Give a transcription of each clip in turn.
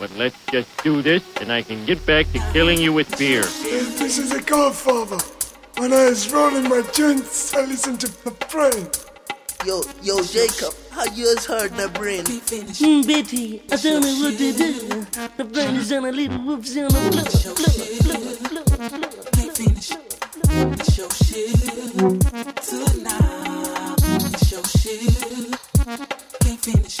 But let's just do this and I can get back to killing you with beer. This is a godfather. When I was rolling my joints, I listened to the brain. Yo, yo, Jacob, how you has heard the brain? Mm, Betty, I don't know what to do. The brain is on a little whoops on blub, blub. Can't finish.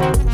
shit.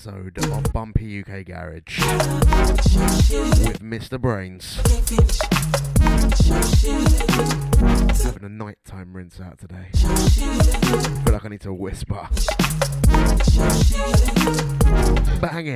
Episode of Bumpy UK Garage with Mr. Brainz. Having a nighttime rinse out today. feel like I need to whisper. Bang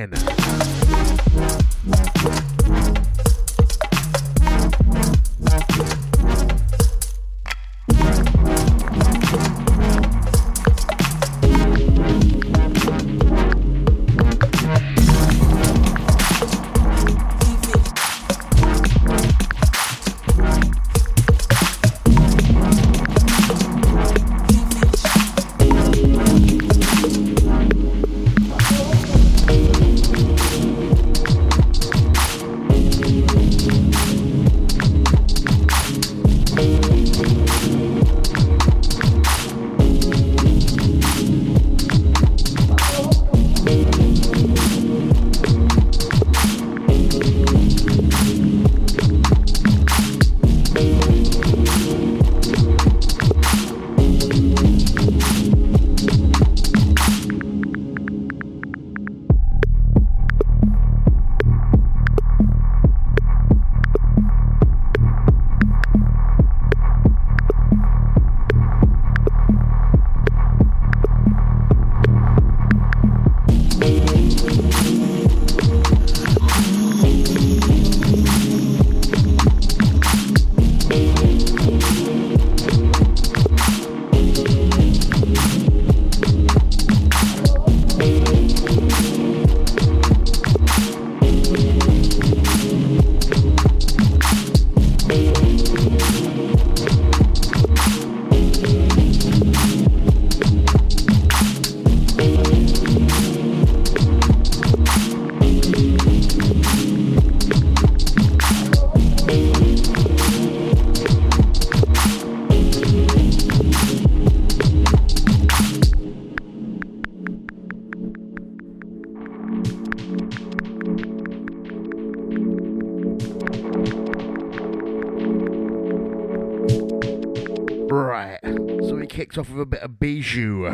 kicked off with a bit of Bijou.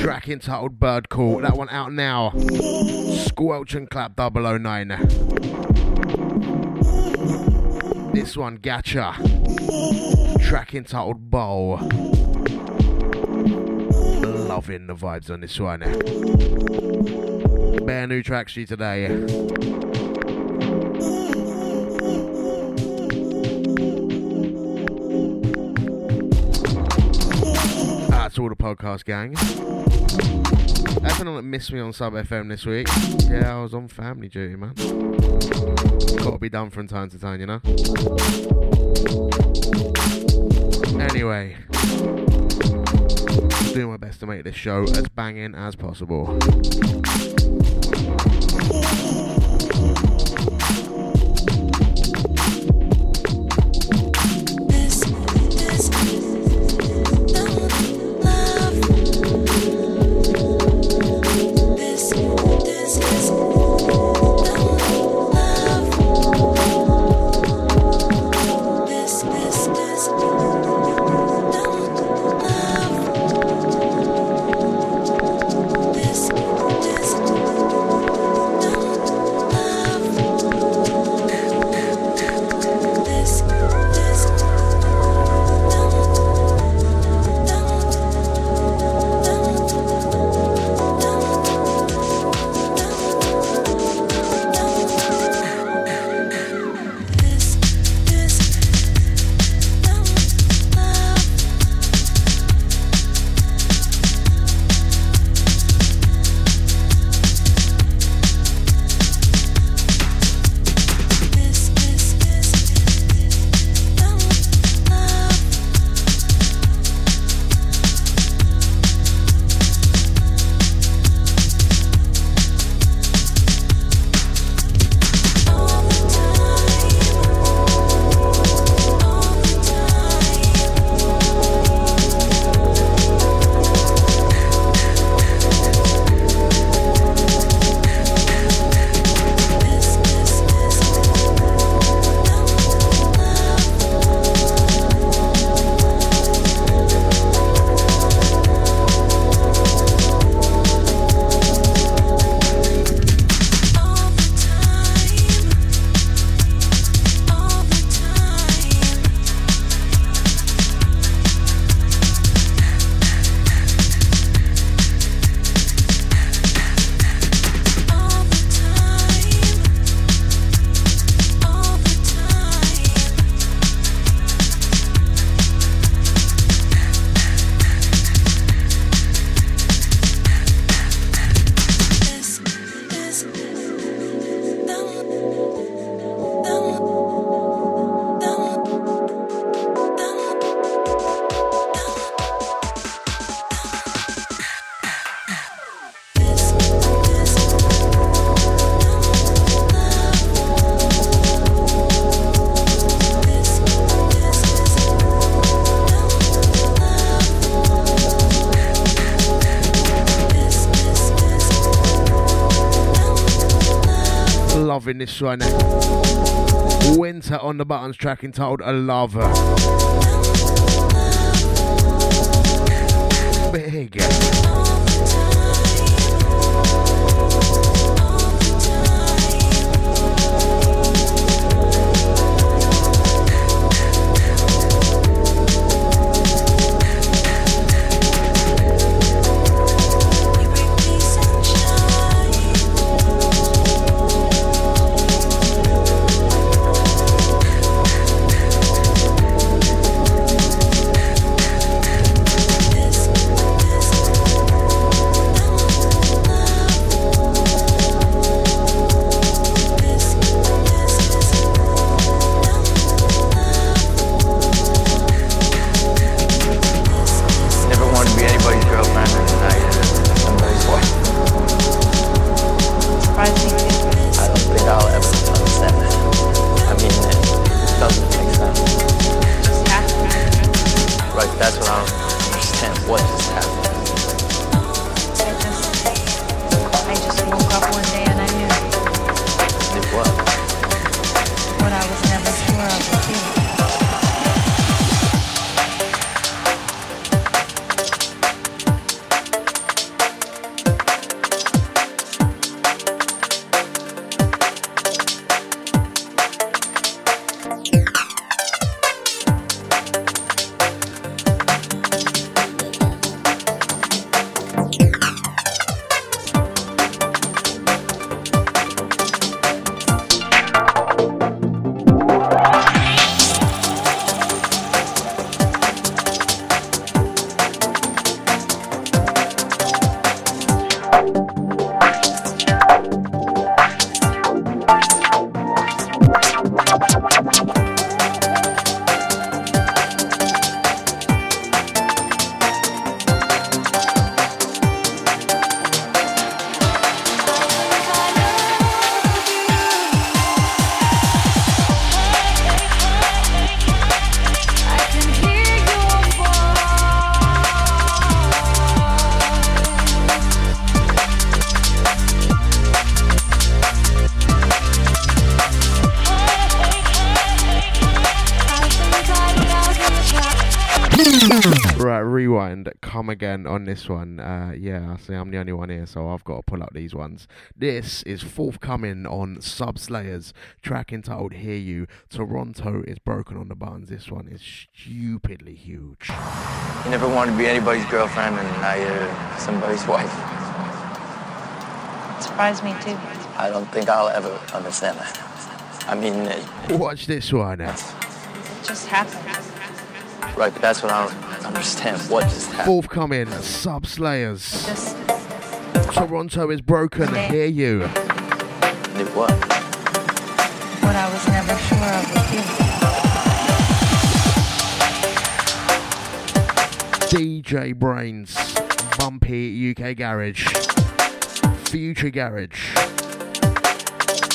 Track entitled Bird Call. That one out now. Squelch and Clap 009. This one, Gacha. Track entitled Bowl. Loving the vibes on this one. Bare new tracks for you today. Podcast gang. Anyone that missed me on Sub FM this week. Yeah, I was on family duty, man. Gotta be done from time to time, you know? Anyway, doing my best to make this show as banging as possible. This one. Winter on the buttons track entitled A Lover. Big. Come on this one. Uh, yeah, I see I'm the only one here, so I've got to pull up these ones. This is forthcoming on Subslayers, track entitled "Hear You." Toronto is broken on the buns. This one is stupidly huge. You never wanted to be anybody's girlfriend, and now you're somebody's wife. Surprised me too. I don't think I'll ever understand that. I mean, uh, Watch this one. It just happened. right, but that's what I don't understand. What just happened? Forthcoming Subslayers. Just Toronto is broken. Hear you. Did what? what I was never sure of with you. DJ Brainz, Bumpy UK Garage, Future Garage,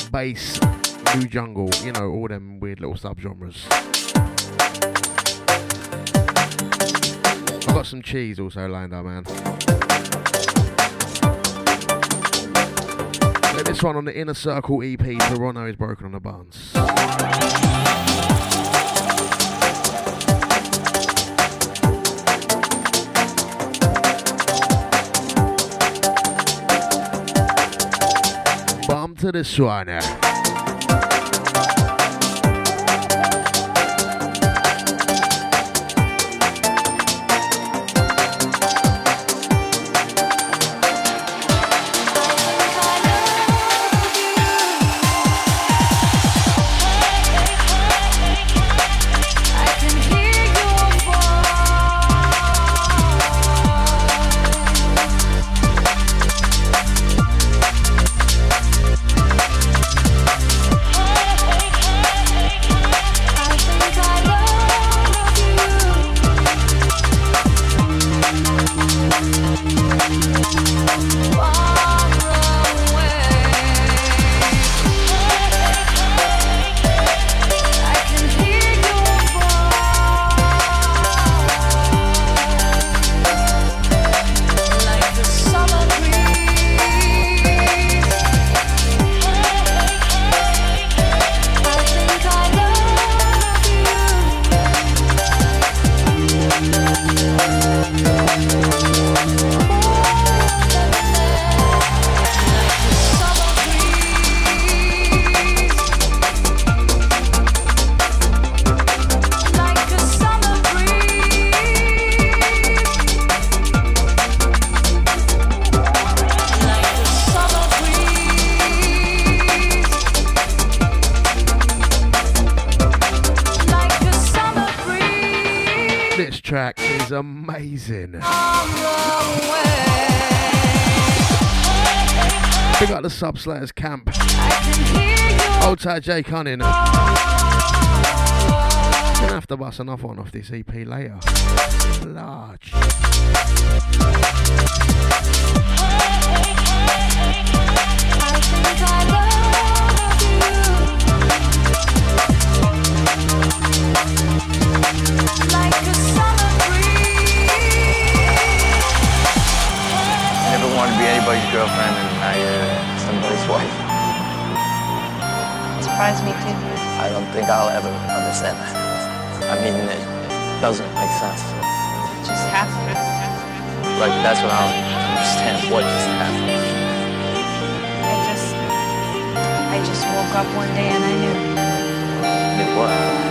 Bass, New Jungle, you know, all them weird little subgenres. Got some cheese also lined up, man. This one on the Inner Circle EP, Toronto is broken on the buns. Bump to this one. This track is amazing. Big up the Subslayers camp. Old tight Jay Cunning. Gonna have to bust another one off this EP later. Large. Doesn't make sense. It just happened. But that's what I don't understand. What just happened? I just, I just woke up one day and I knew. Did what?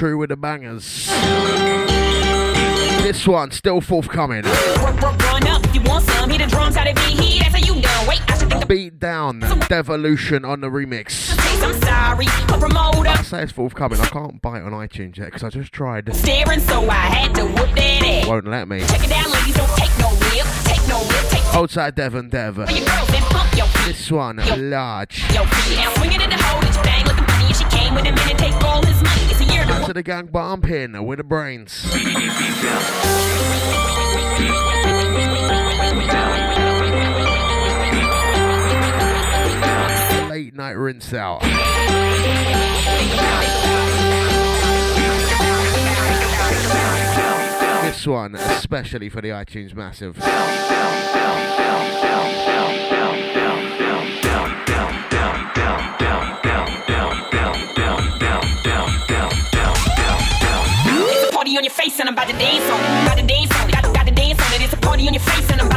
true with the bangers. This one still forthcoming. Beat down Devolution on the remix. I say it's forthcoming. I can't buy it on iTunes yet because I just tried. Staring, so I had to whoop that ass. Won't let me. Check it out, ladies. Don't take no. Take no. Take Outside Devon, Devon. This one, large. She came with a minute, take all his money. It's a year to, to the gang bumping with the brains. Late night rinse out. This one, especially for the iTunes Massive. down, down, down, down, down, down, down, down, down, down down, down, down, down, down, down, down. It's a party on your face and I'm about to dance on it. About to dance on it. Got, to dance on it. It's a party on your face and I'm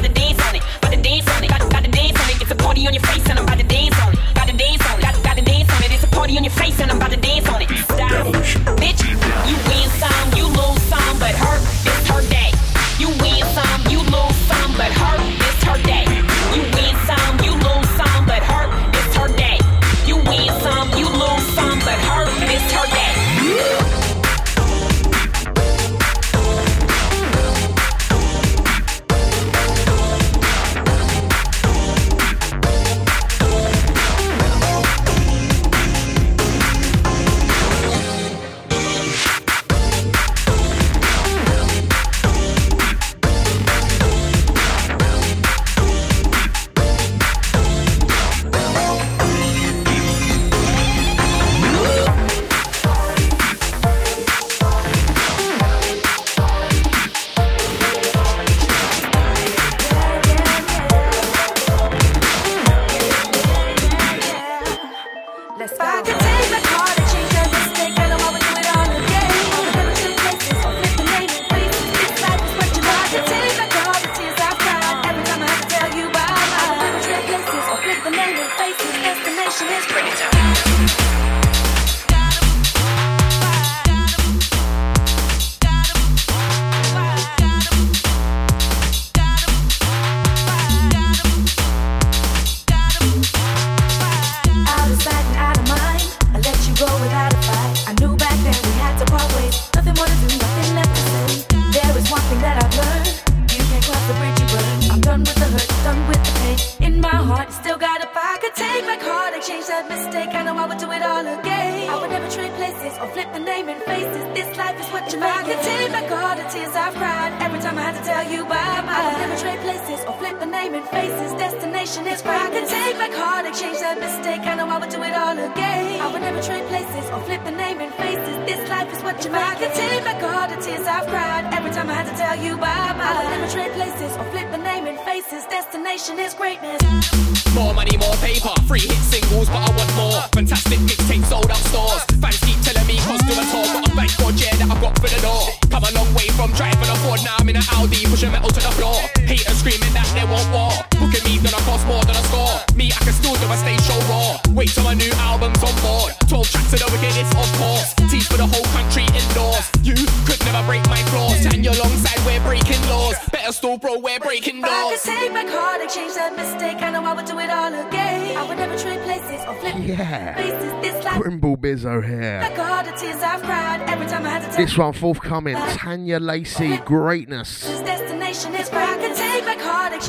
Next one forthcoming Tanya Lacey Greatness.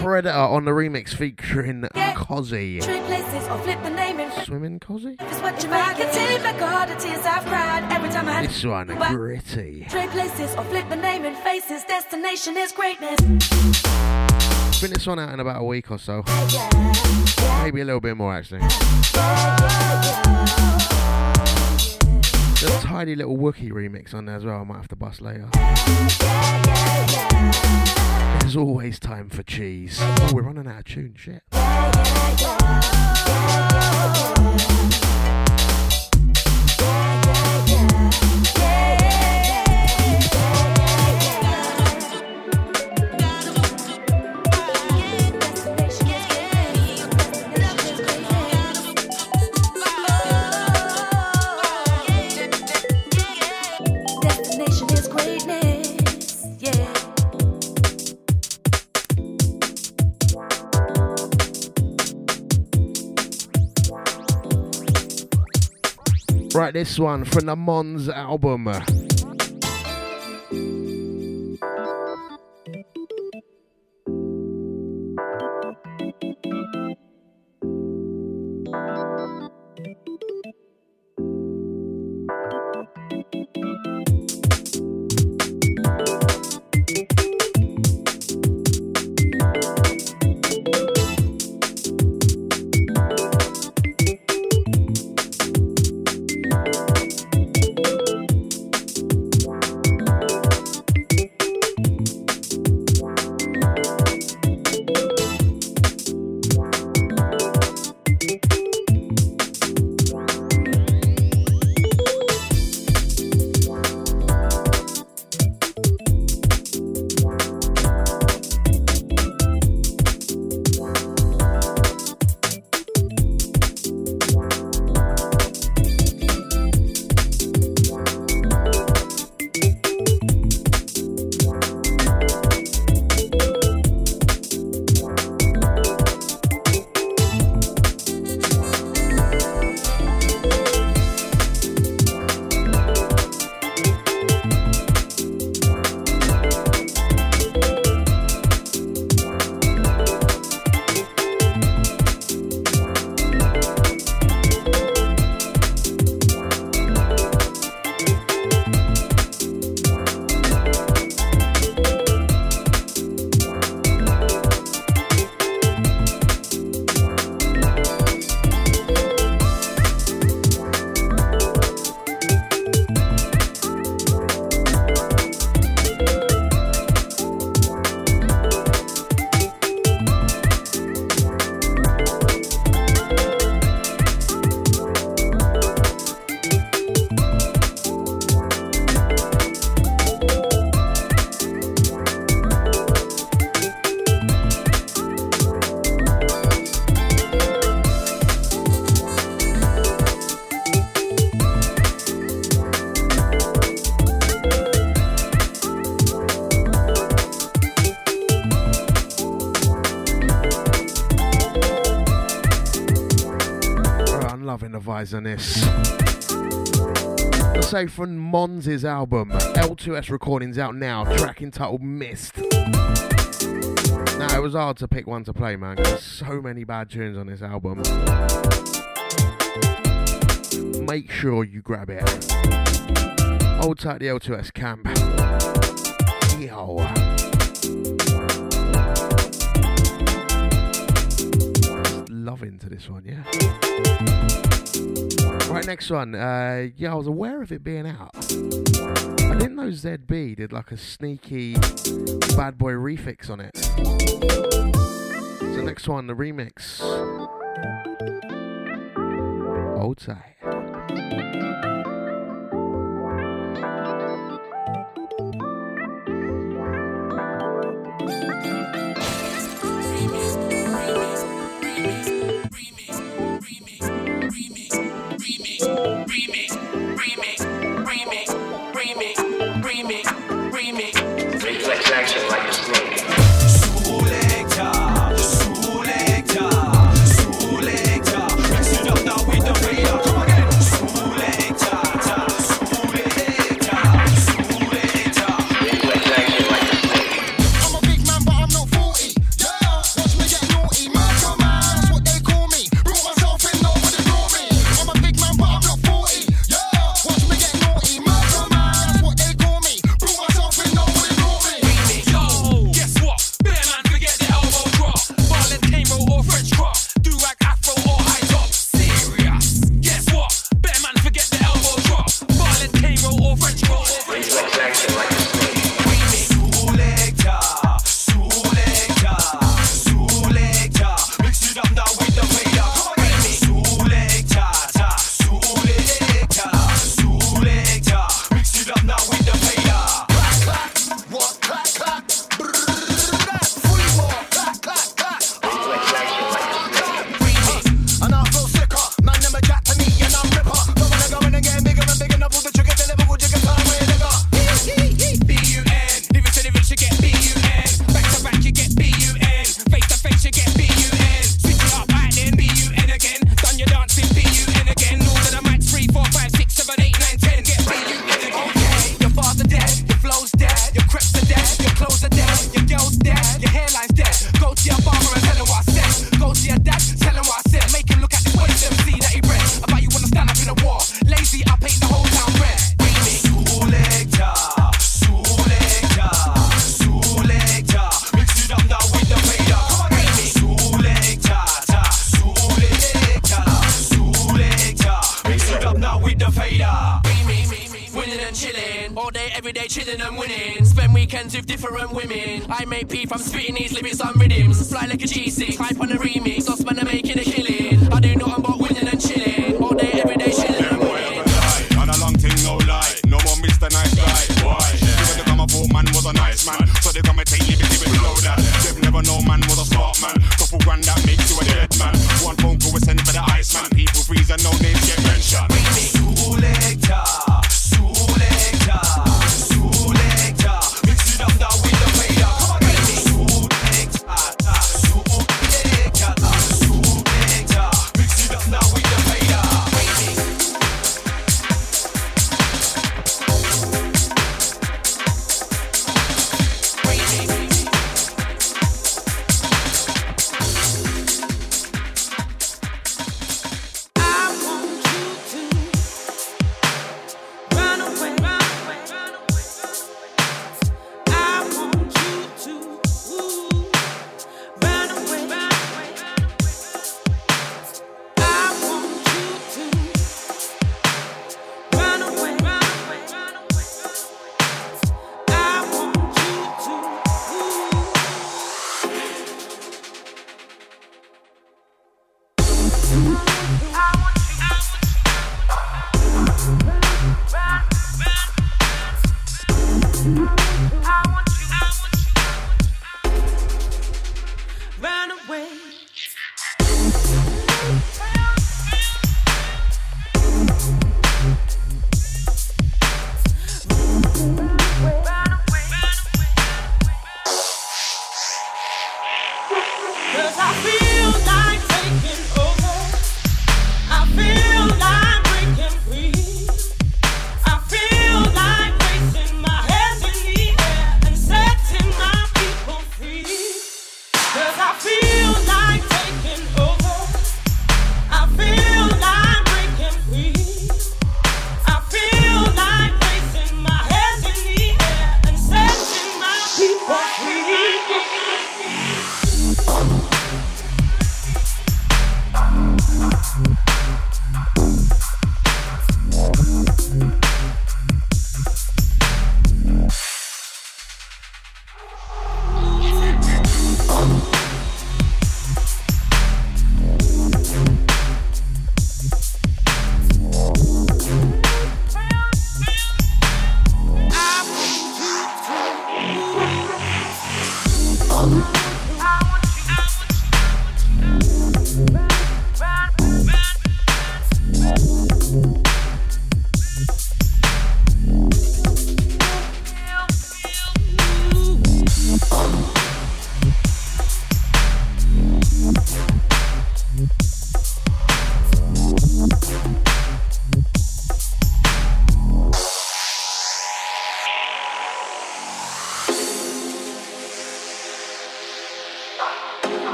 Predator on the remix featuring. Cozzy. Swimming Cozzy? This one, gritty. Three places or flip the name and faces. Destination is greatness. Been this one out in about a week or so. Maybe a little bit more actually. A tiny little Wookie remix on there as well. I might have to bust later. There's always time for cheese. Oh, we're running out of tune. Shit. This one from the Mons album. Vibes on this. Say from Mons' album, L2S recordings out now, track entitled Mist. Now, it was hard to pick one to play, man, 'cause there's so many bad tunes on this album. Make sure you grab it. Hold tight the L2S camp. Yo. Loving to this one, yeah. Right, next one. Uh, yeah, I was aware of it being out. I didn't know ZB did like a sneaky bad boy refix on it. So next one, the remix. Hold tight.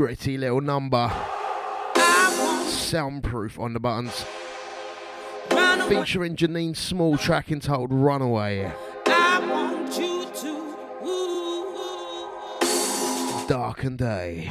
gritty little number. Soundproof on the buttons. Featuring Janine Small, track entitled Runaway. Dark and Day.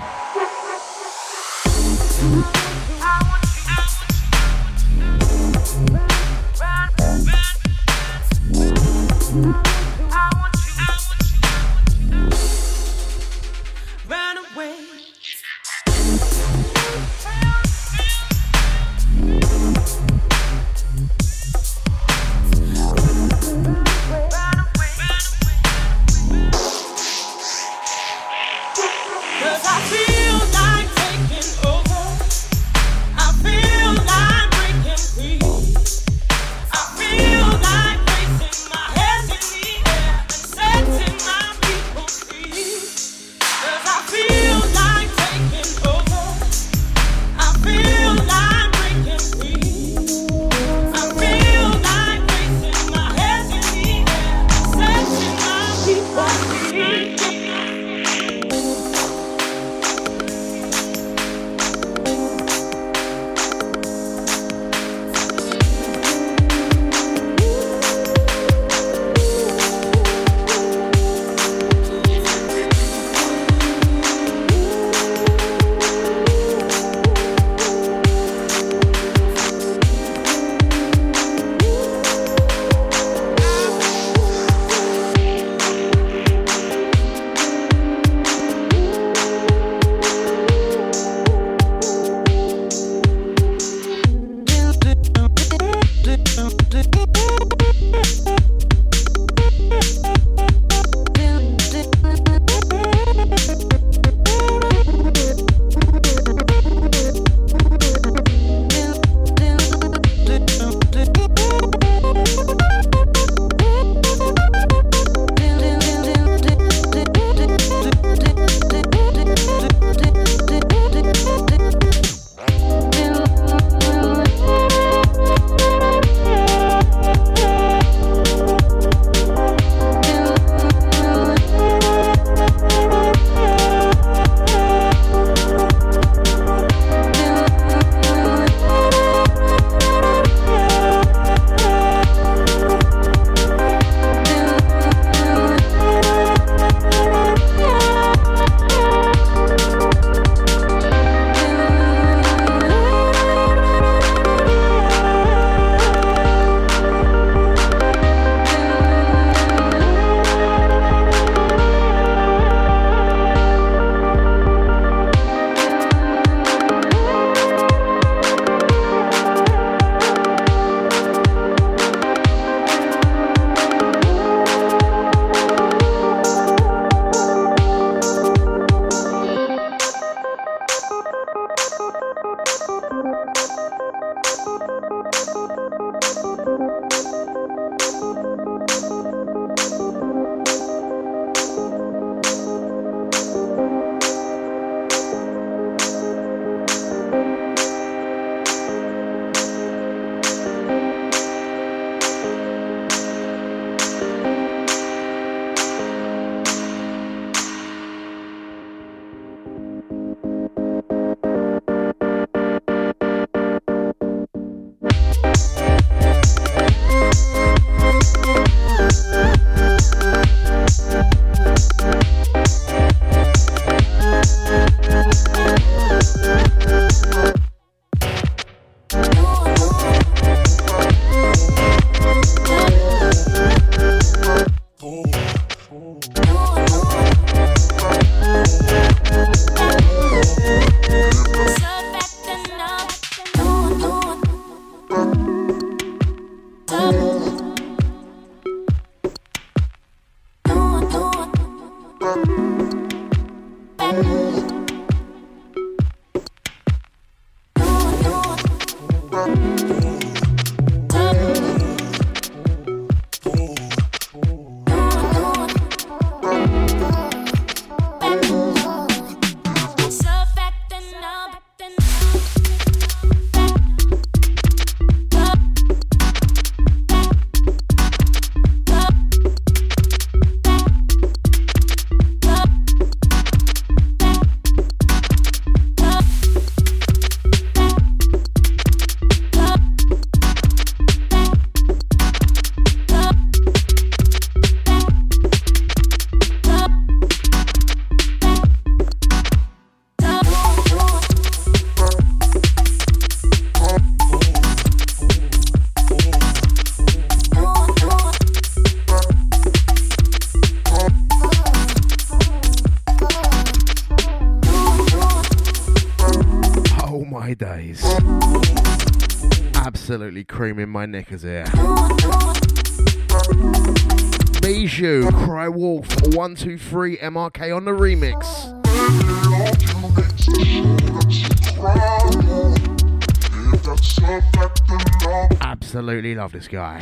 My days. Absolutely creaming my knickers here. Bijou, Cry Wolf, 123 MRK on the remix. Absolutely love this guy.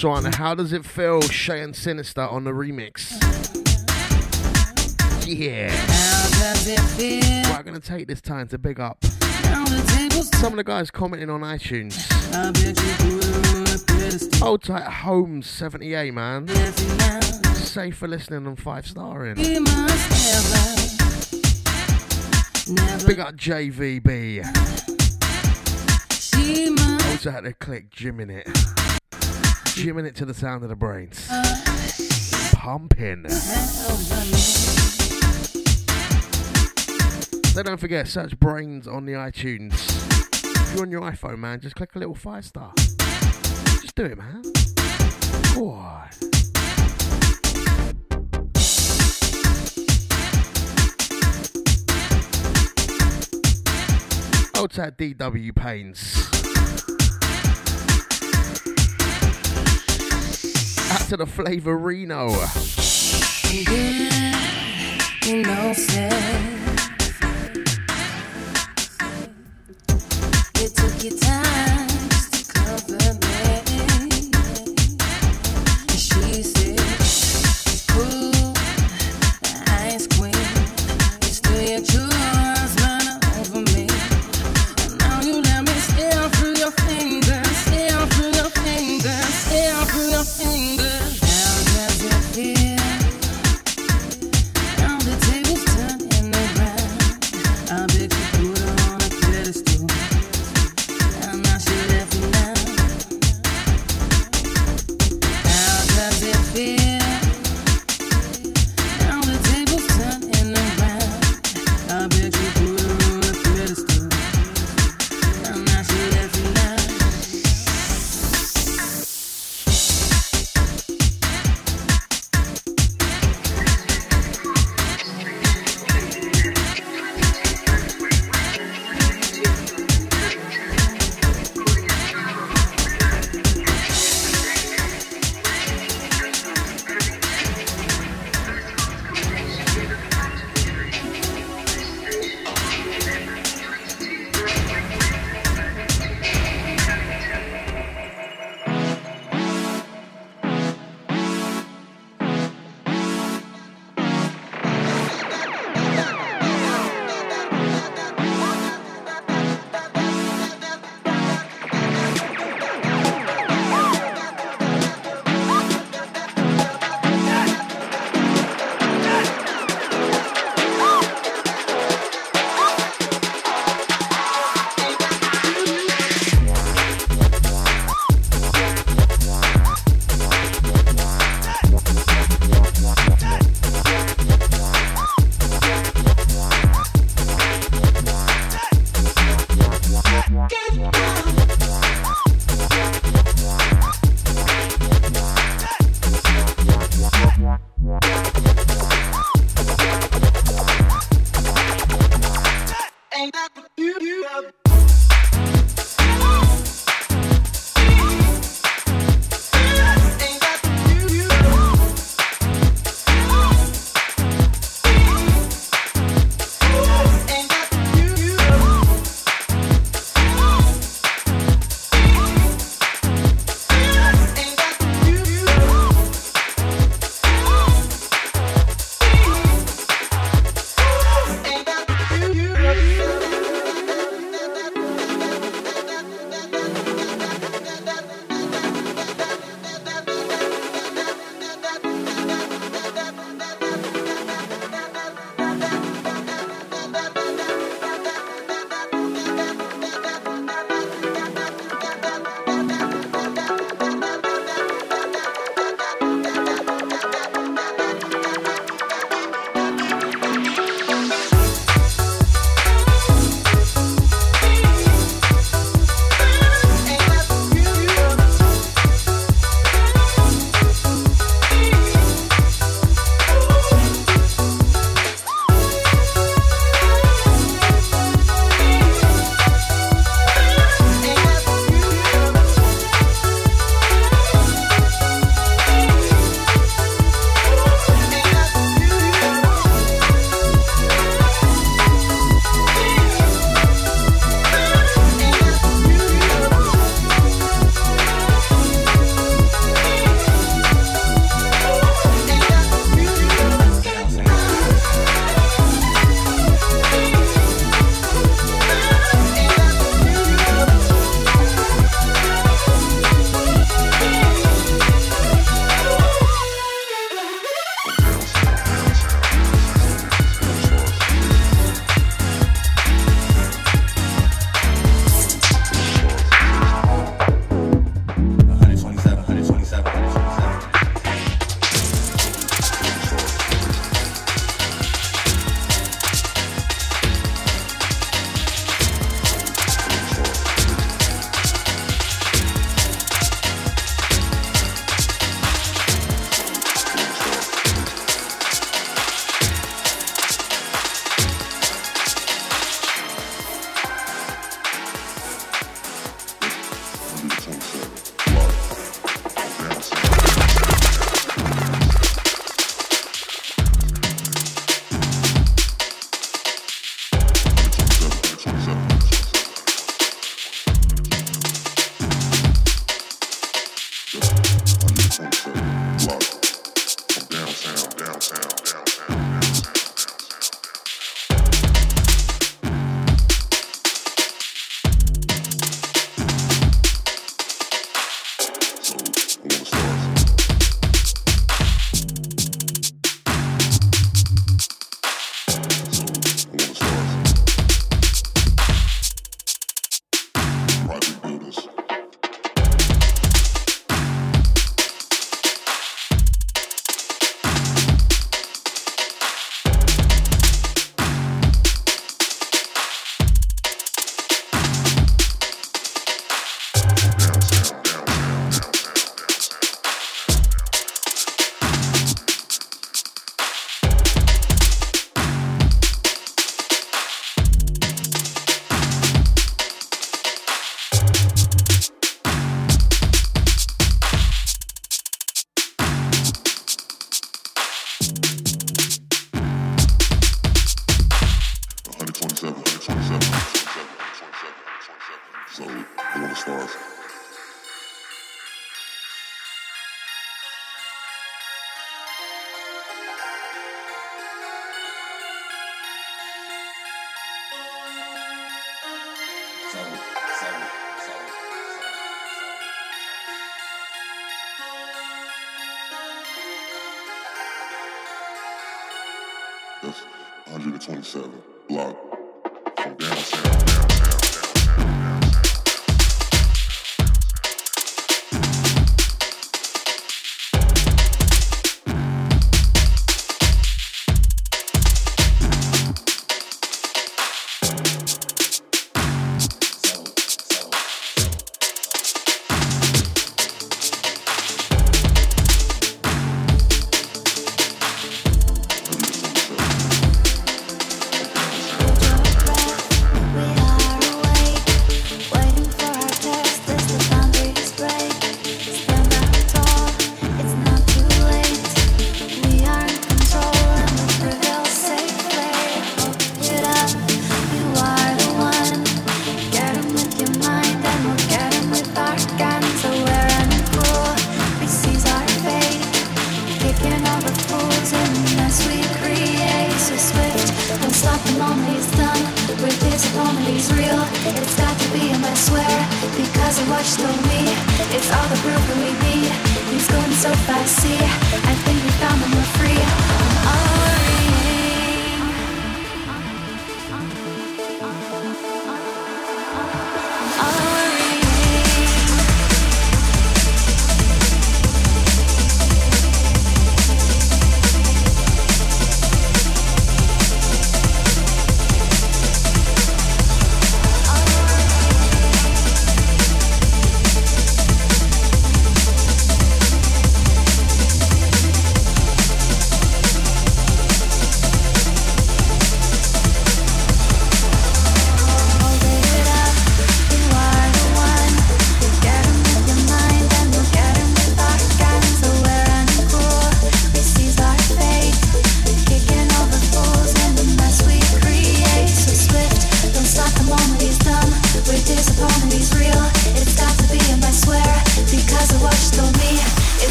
This one. How does it feel? Shay and Sinister on the remix. Yeah. I'm gonna take this time to big up some of the guys commenting on iTunes. Hold tight, Holmes 78, man. Safe for listening and five starring. Big up JVB. Hold tight the click, jimming it. Jimming it to the sound of the Brainz. Pumping. So don't forget, search Brainz on the iTunes. If you're on your iPhone, man, just click a little five star. Just do it, man. Go. Old DW Pains. Out to the Flavorino. Yeah, you know,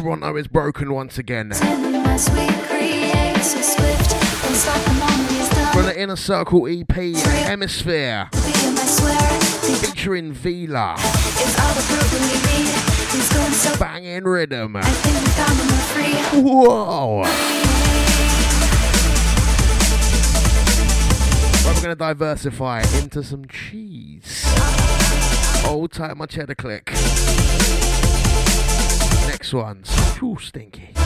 Toronto is broken once again. From the Inner Circle EP, Hemisphere, featuring Vila. Banging rhythm. Whoa! Right, we're going to diversify into some cheese. Old tight my cheddar click. One. one's too stinky.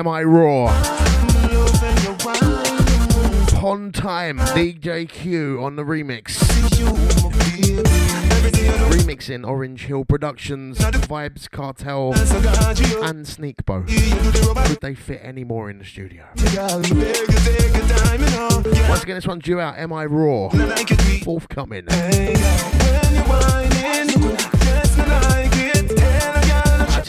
Am I Raw? Pond Time, DJQ on the remix. Remixing Orange Hill Productions, Vibes Cartel, and Sneakbo. Could they fit any more in the studio? Once again, this one's due out, Am I Raw? Forthcoming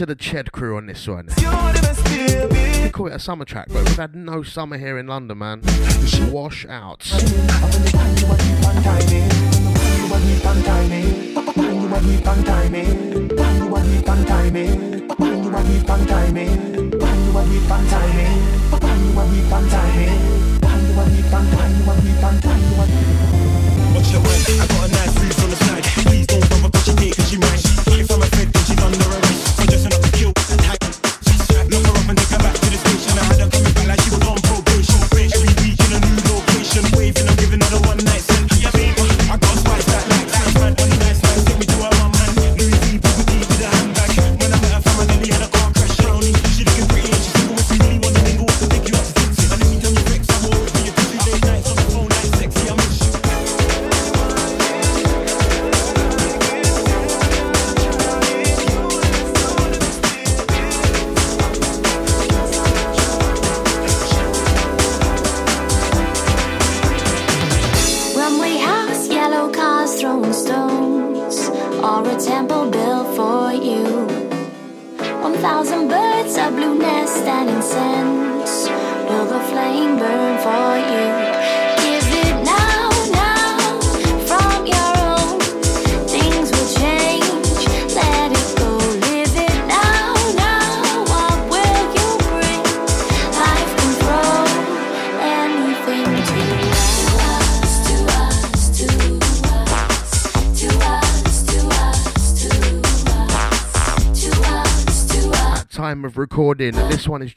to the Ched crew on this one. We call it a summer track, but we've had no summer here in London, man. Wash out. I got a nice on the side. Please don't cause you might.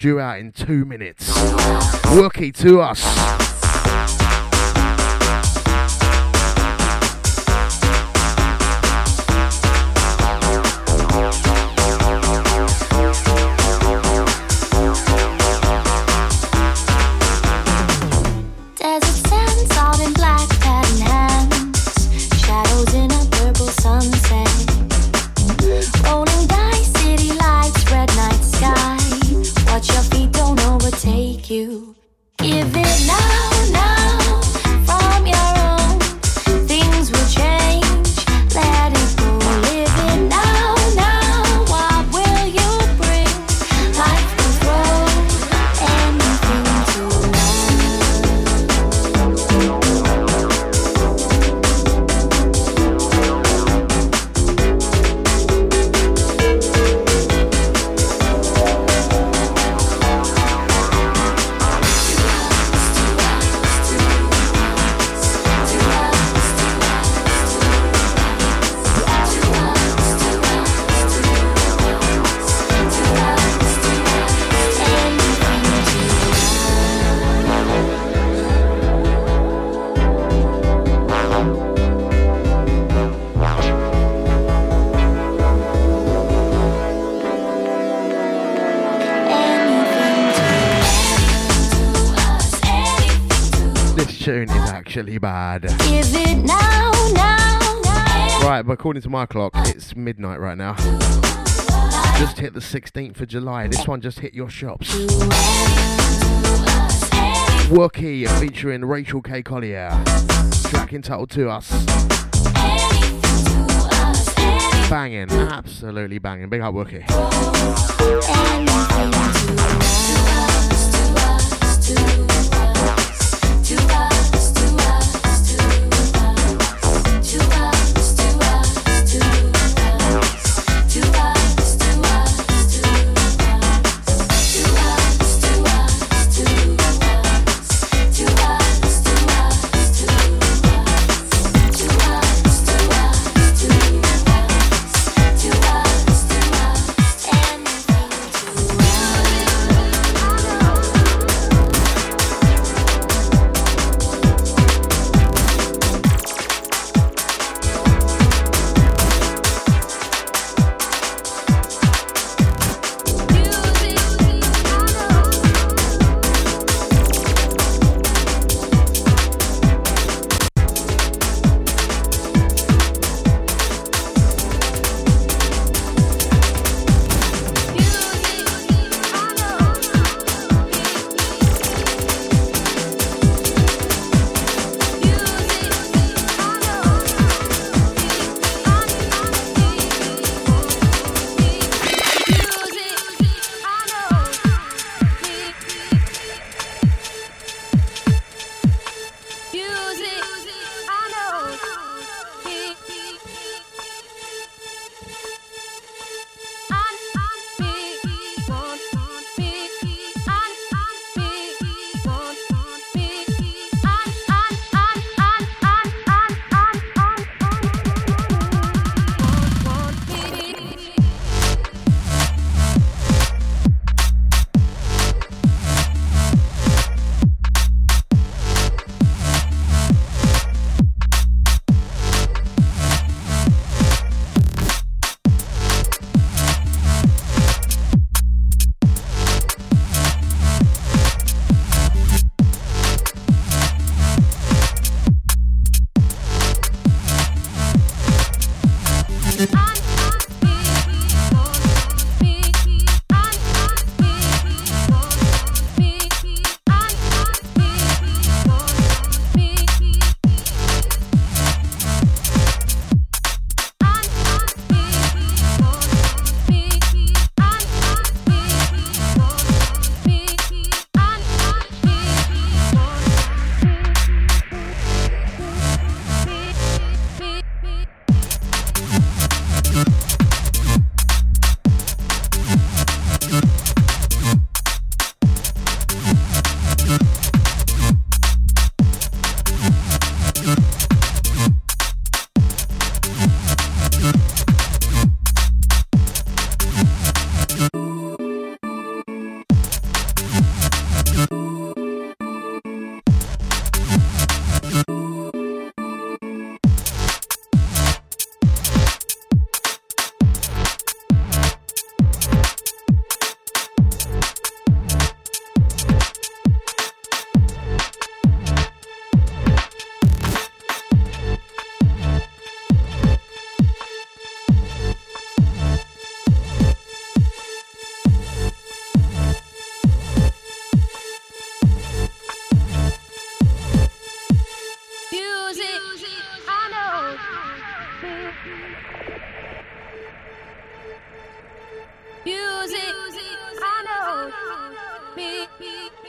due out in two minutes. Wookie to us. Actually bad. Now, now, now. Right, but according to my clock, it's midnight right now. Just hit the 16th of July. This one just hit your shops. Wookie featuring Rachel K. Collier. Track entitled To Us. Banging, absolutely banging. Big up Wookie. Music,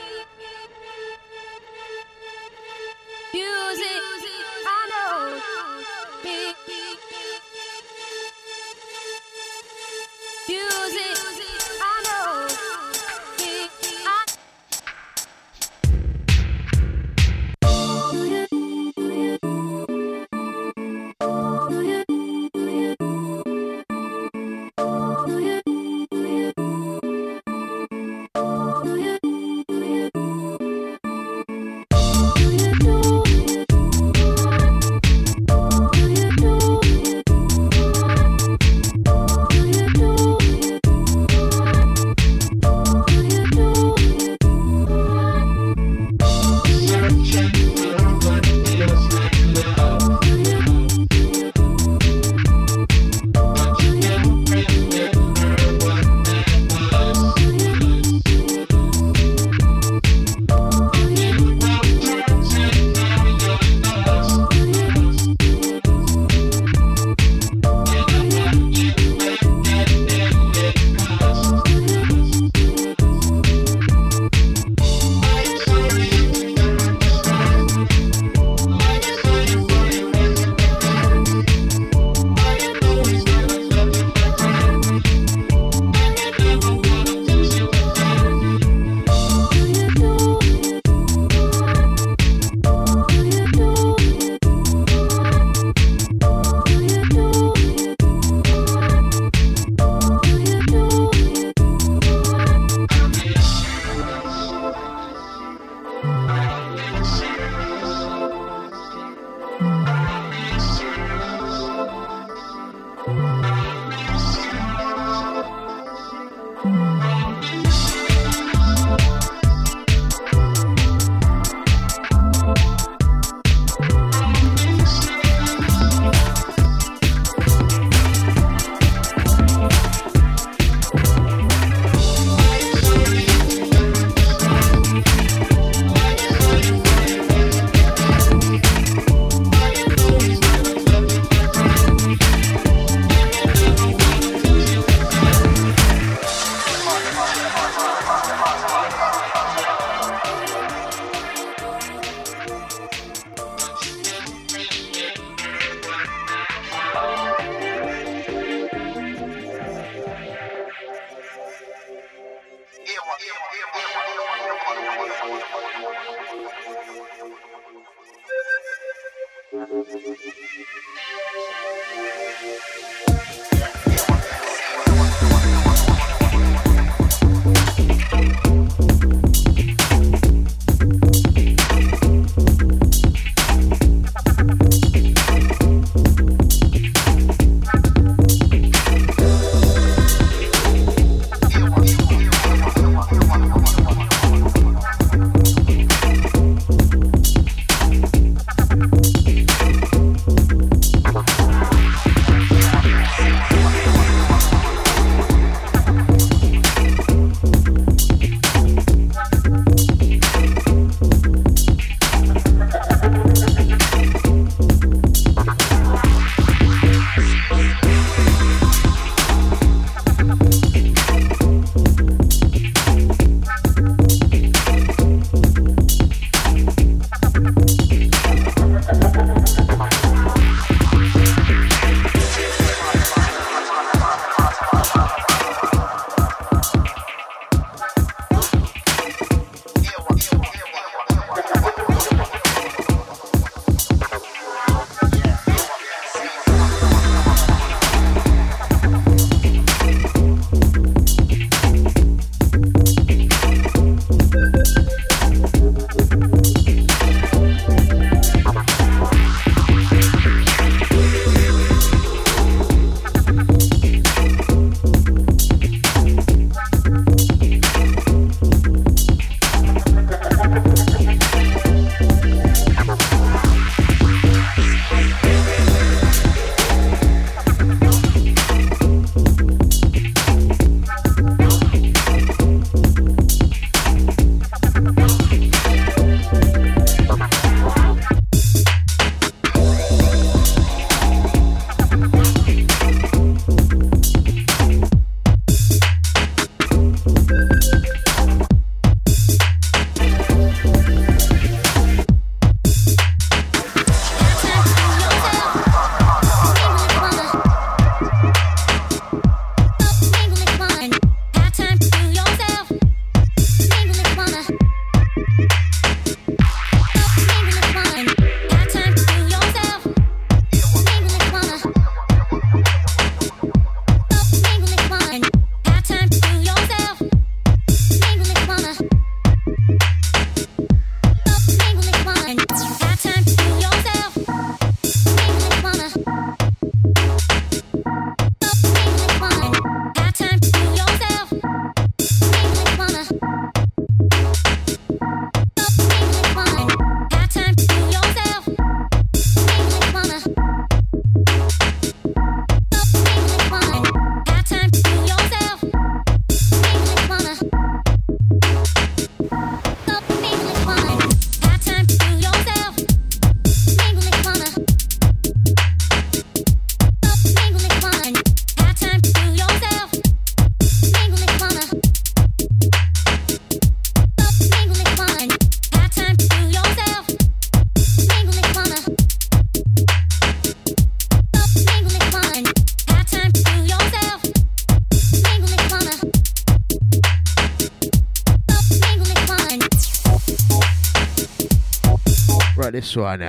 one.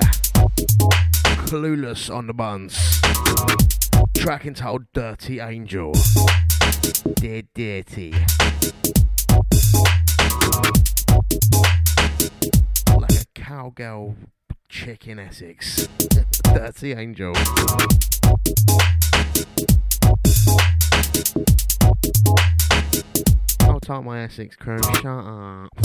Clueless on the buns. Track entitled Dirty Angel. Dear Dirty. Like a cowgirl chick in Essex. Dirty Angel. I'll talk my Essex crew, shut up.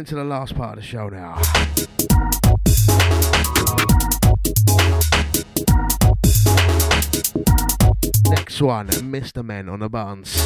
Into the last part of the show now. Next one, Mr. Men on the buttons.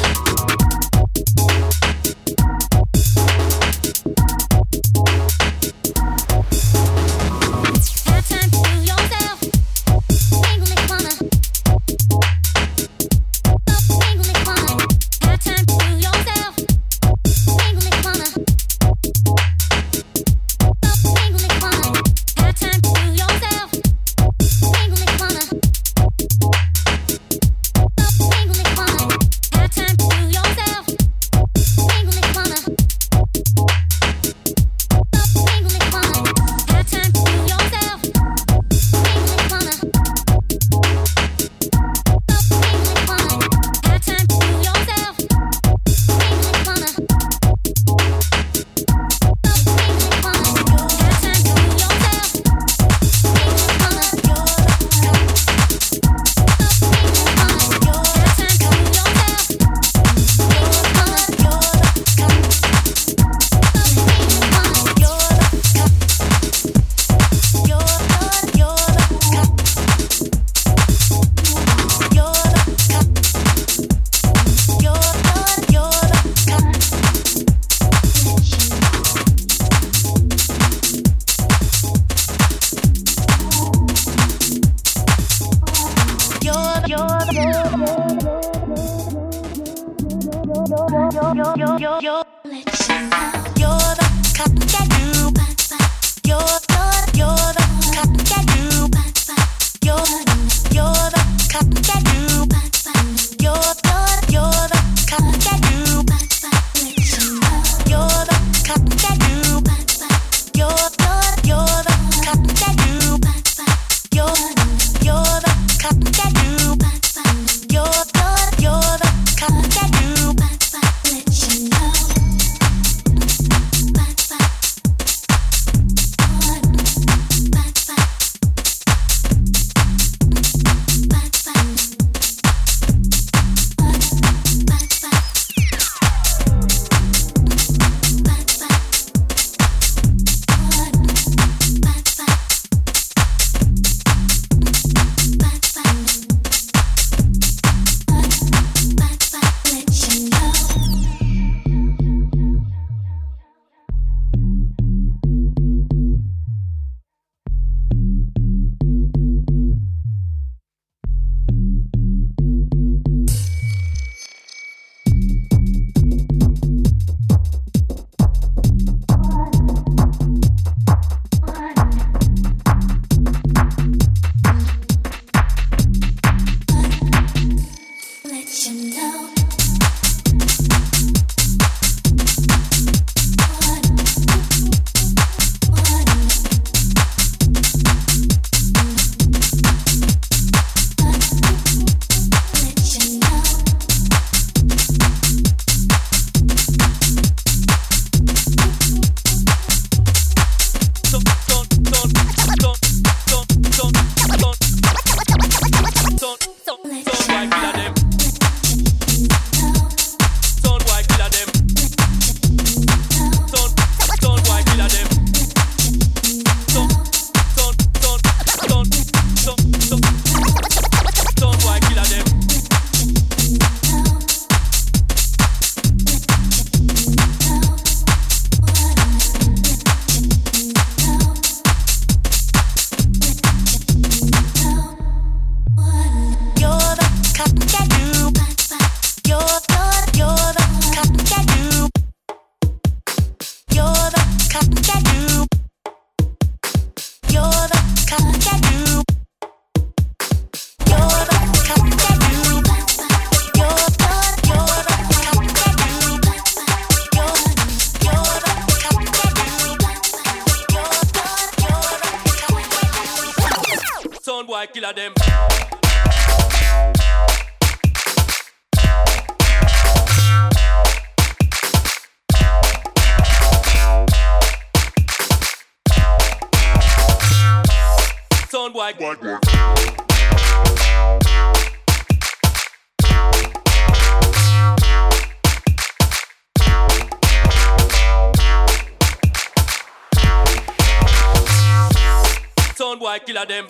of them.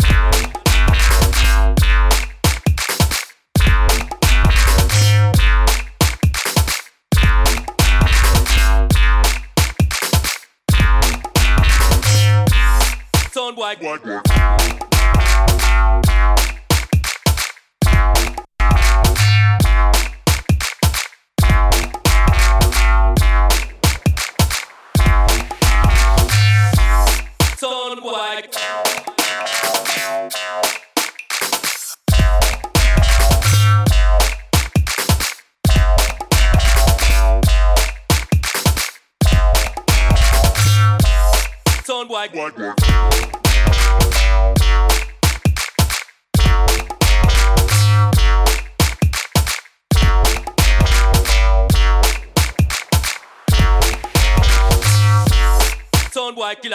Sound white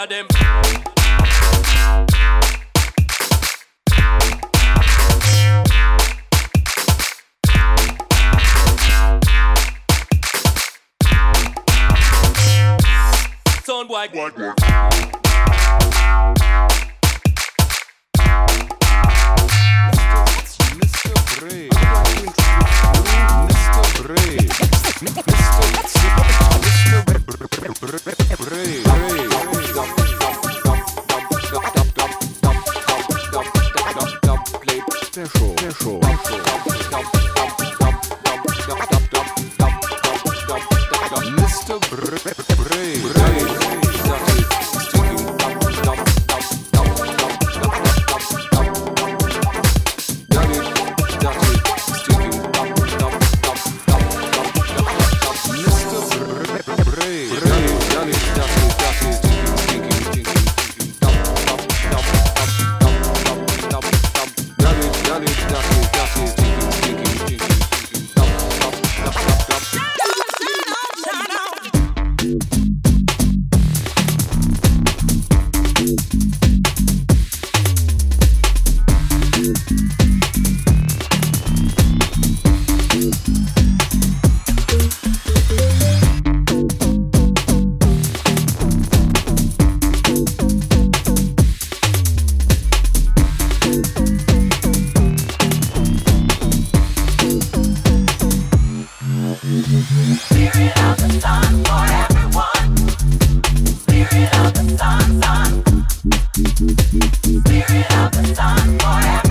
Turn them. Sound white Spirit of the sun, sun. Spirit of the sun for everyone.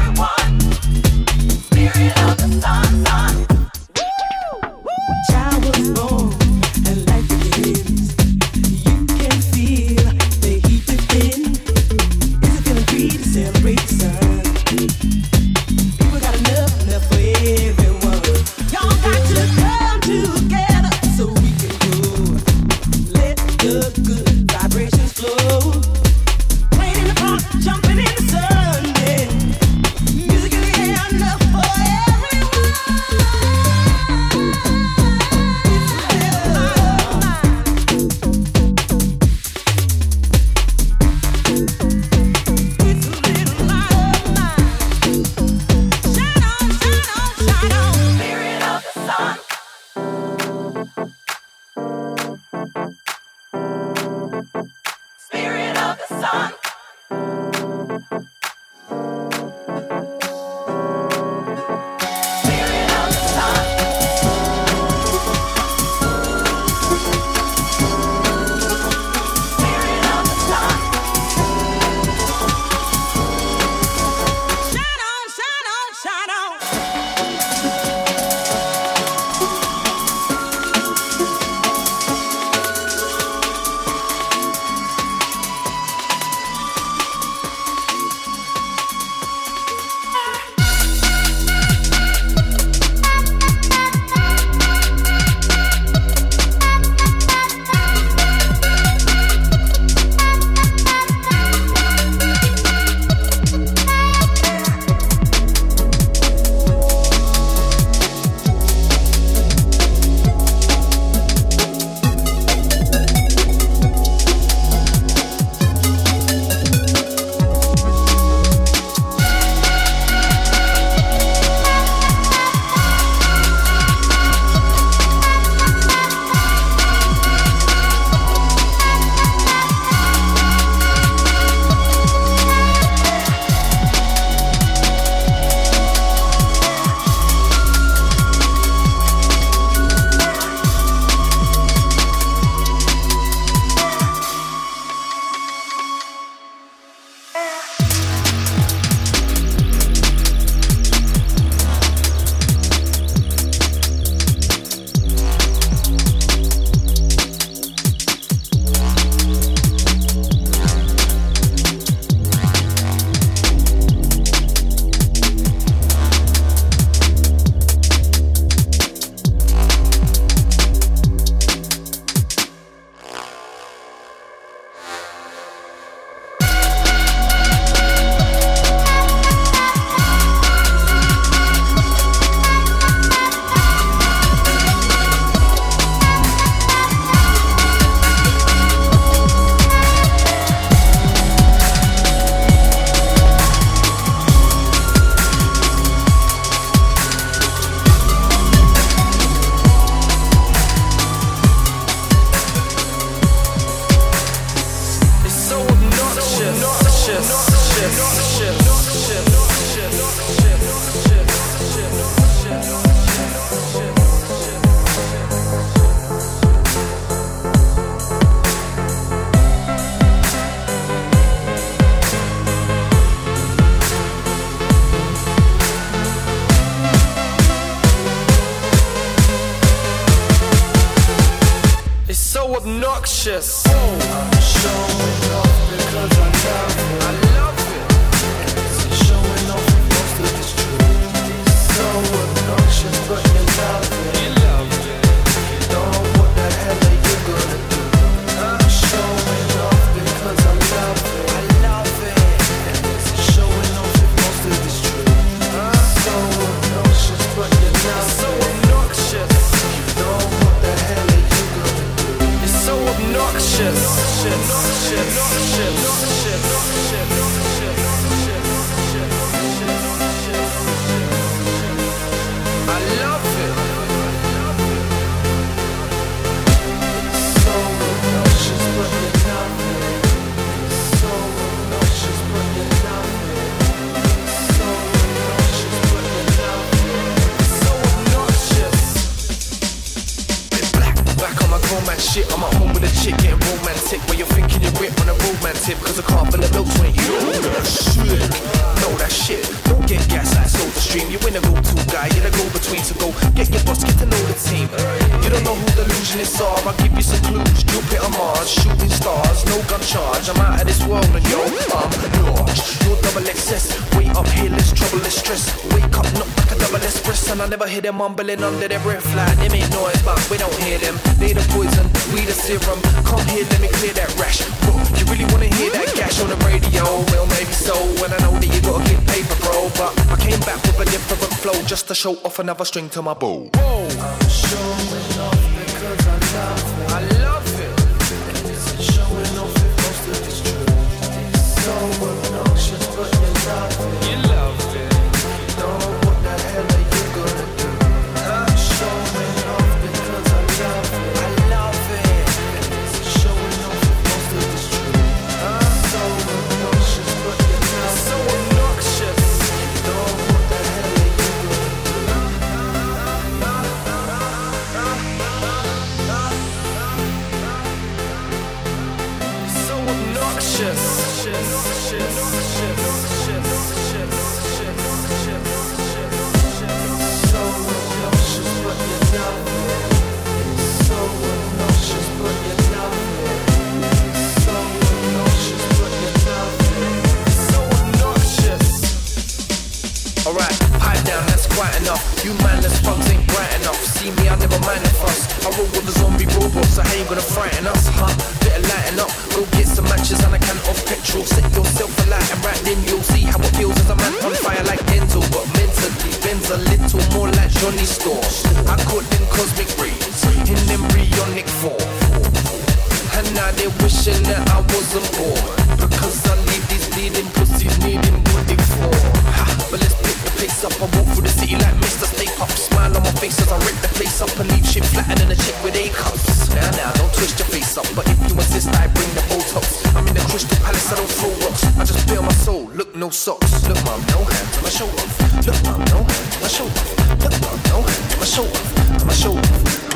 bubbling under their breath like they make noise, but we don't hear them. They the poison, we the serum. Come here, let me clear that rash. Bro, you really wanna hear that gash on the radio? Well, maybe so. And I know that you gotta get paper, bro. But I came back with a different flow just to show off another string to my bow. I'm showing off because I love it. I love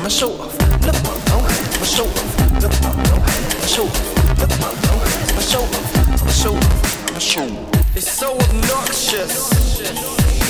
my show my my my. It's so obnoxious.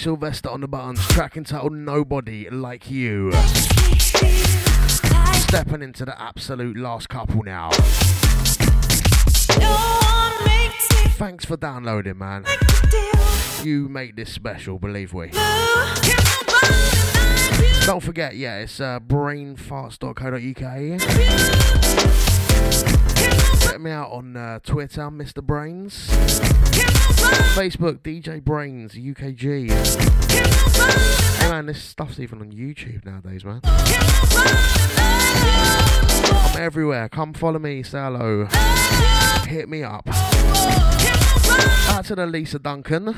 Sylvester on the buttons, track entitled Nobody Like You. Stepping into the absolute last couple now. Thanks for downloading, man. You make this special, believe we. Don't forget, yeah, it's uh, brainfarts.co.uk. Check me out on uh, Twitter, Mr. Brainz. Facebook, DJ Brainz, UKG. Hey man, this stuff's even on YouTube nowadays, man. I'm everywhere. Come follow me, say hello. Hit me up. Out to the Lisa Duncan. One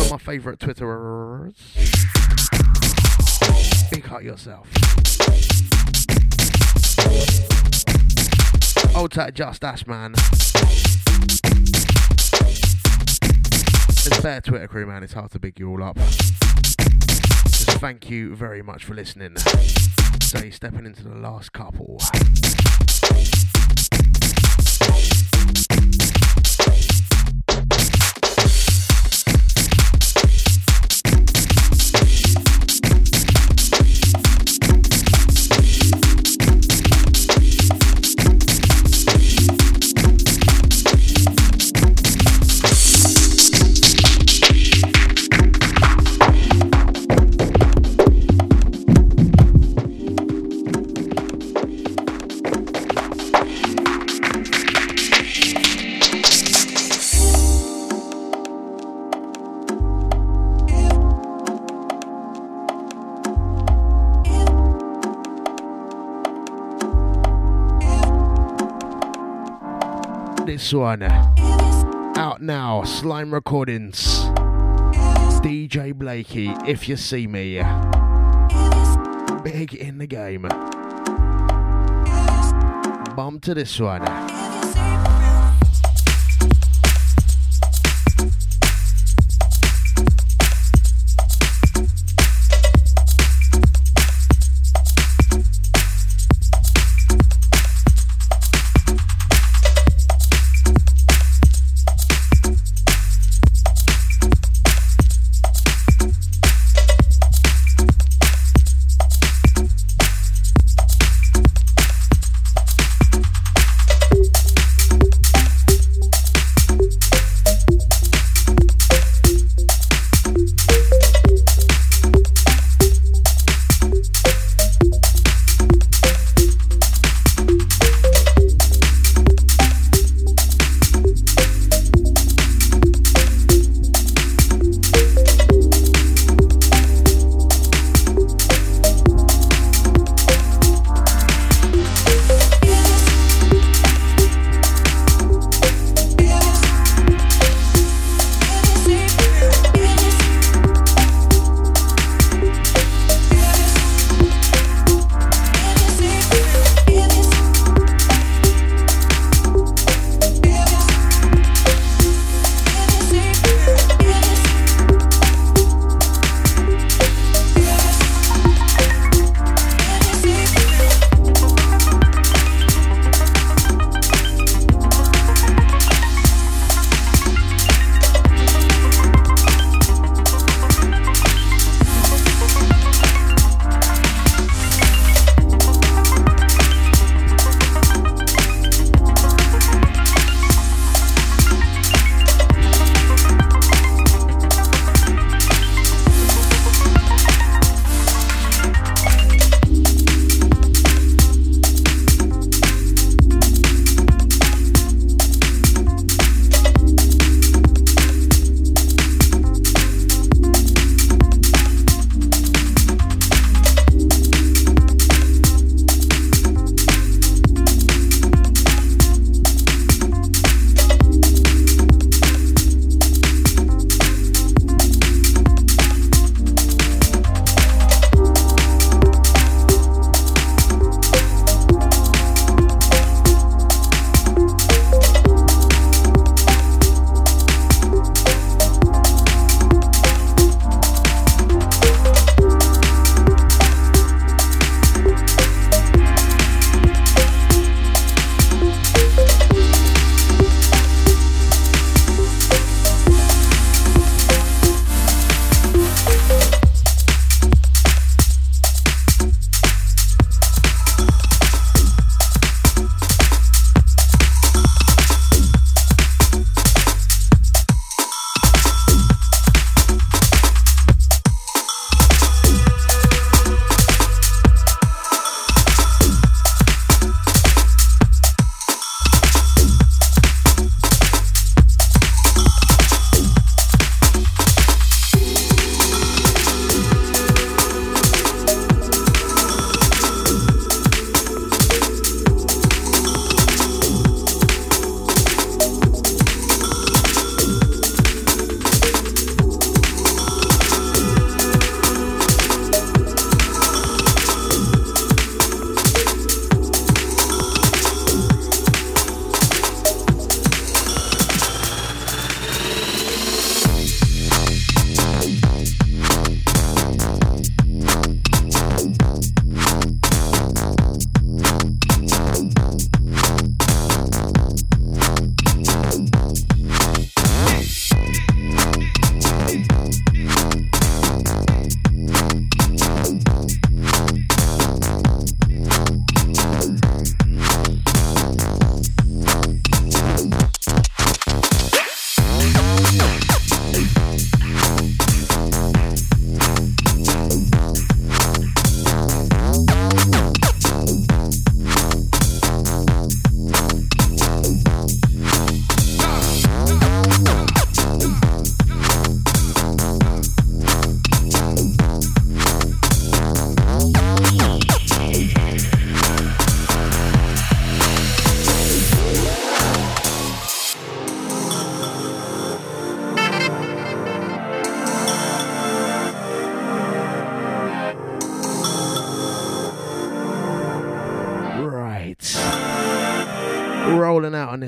of my favourite Twitterers. Big cut yourself. Old tight Just Ash, man. It's fair Twitter crew, man. It's hard to big you all up. Just thank you very much for listening. So you're stepping into the last couple. One out now, Slime Recordings. DJ Blakey, if you see me, big in the game. Bump to this one.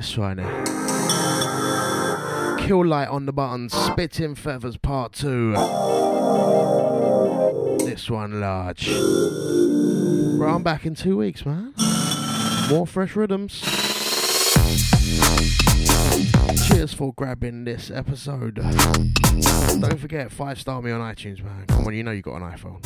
This. Kill light on the buttons. Spitting feathers part two. This one large. Right, I'm back in two weeks, man. More fresh rhythms. Cheers for grabbing this episode. Don't forget, five star me on iTunes, man. Come on, you know you got an iPhone.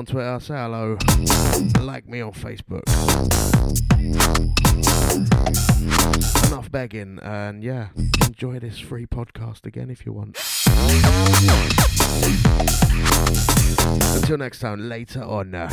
On Twitter, say hello, like me on Facebook. Enough begging, and yeah, enjoy this free podcast again if you want. Until next time, later on. uh,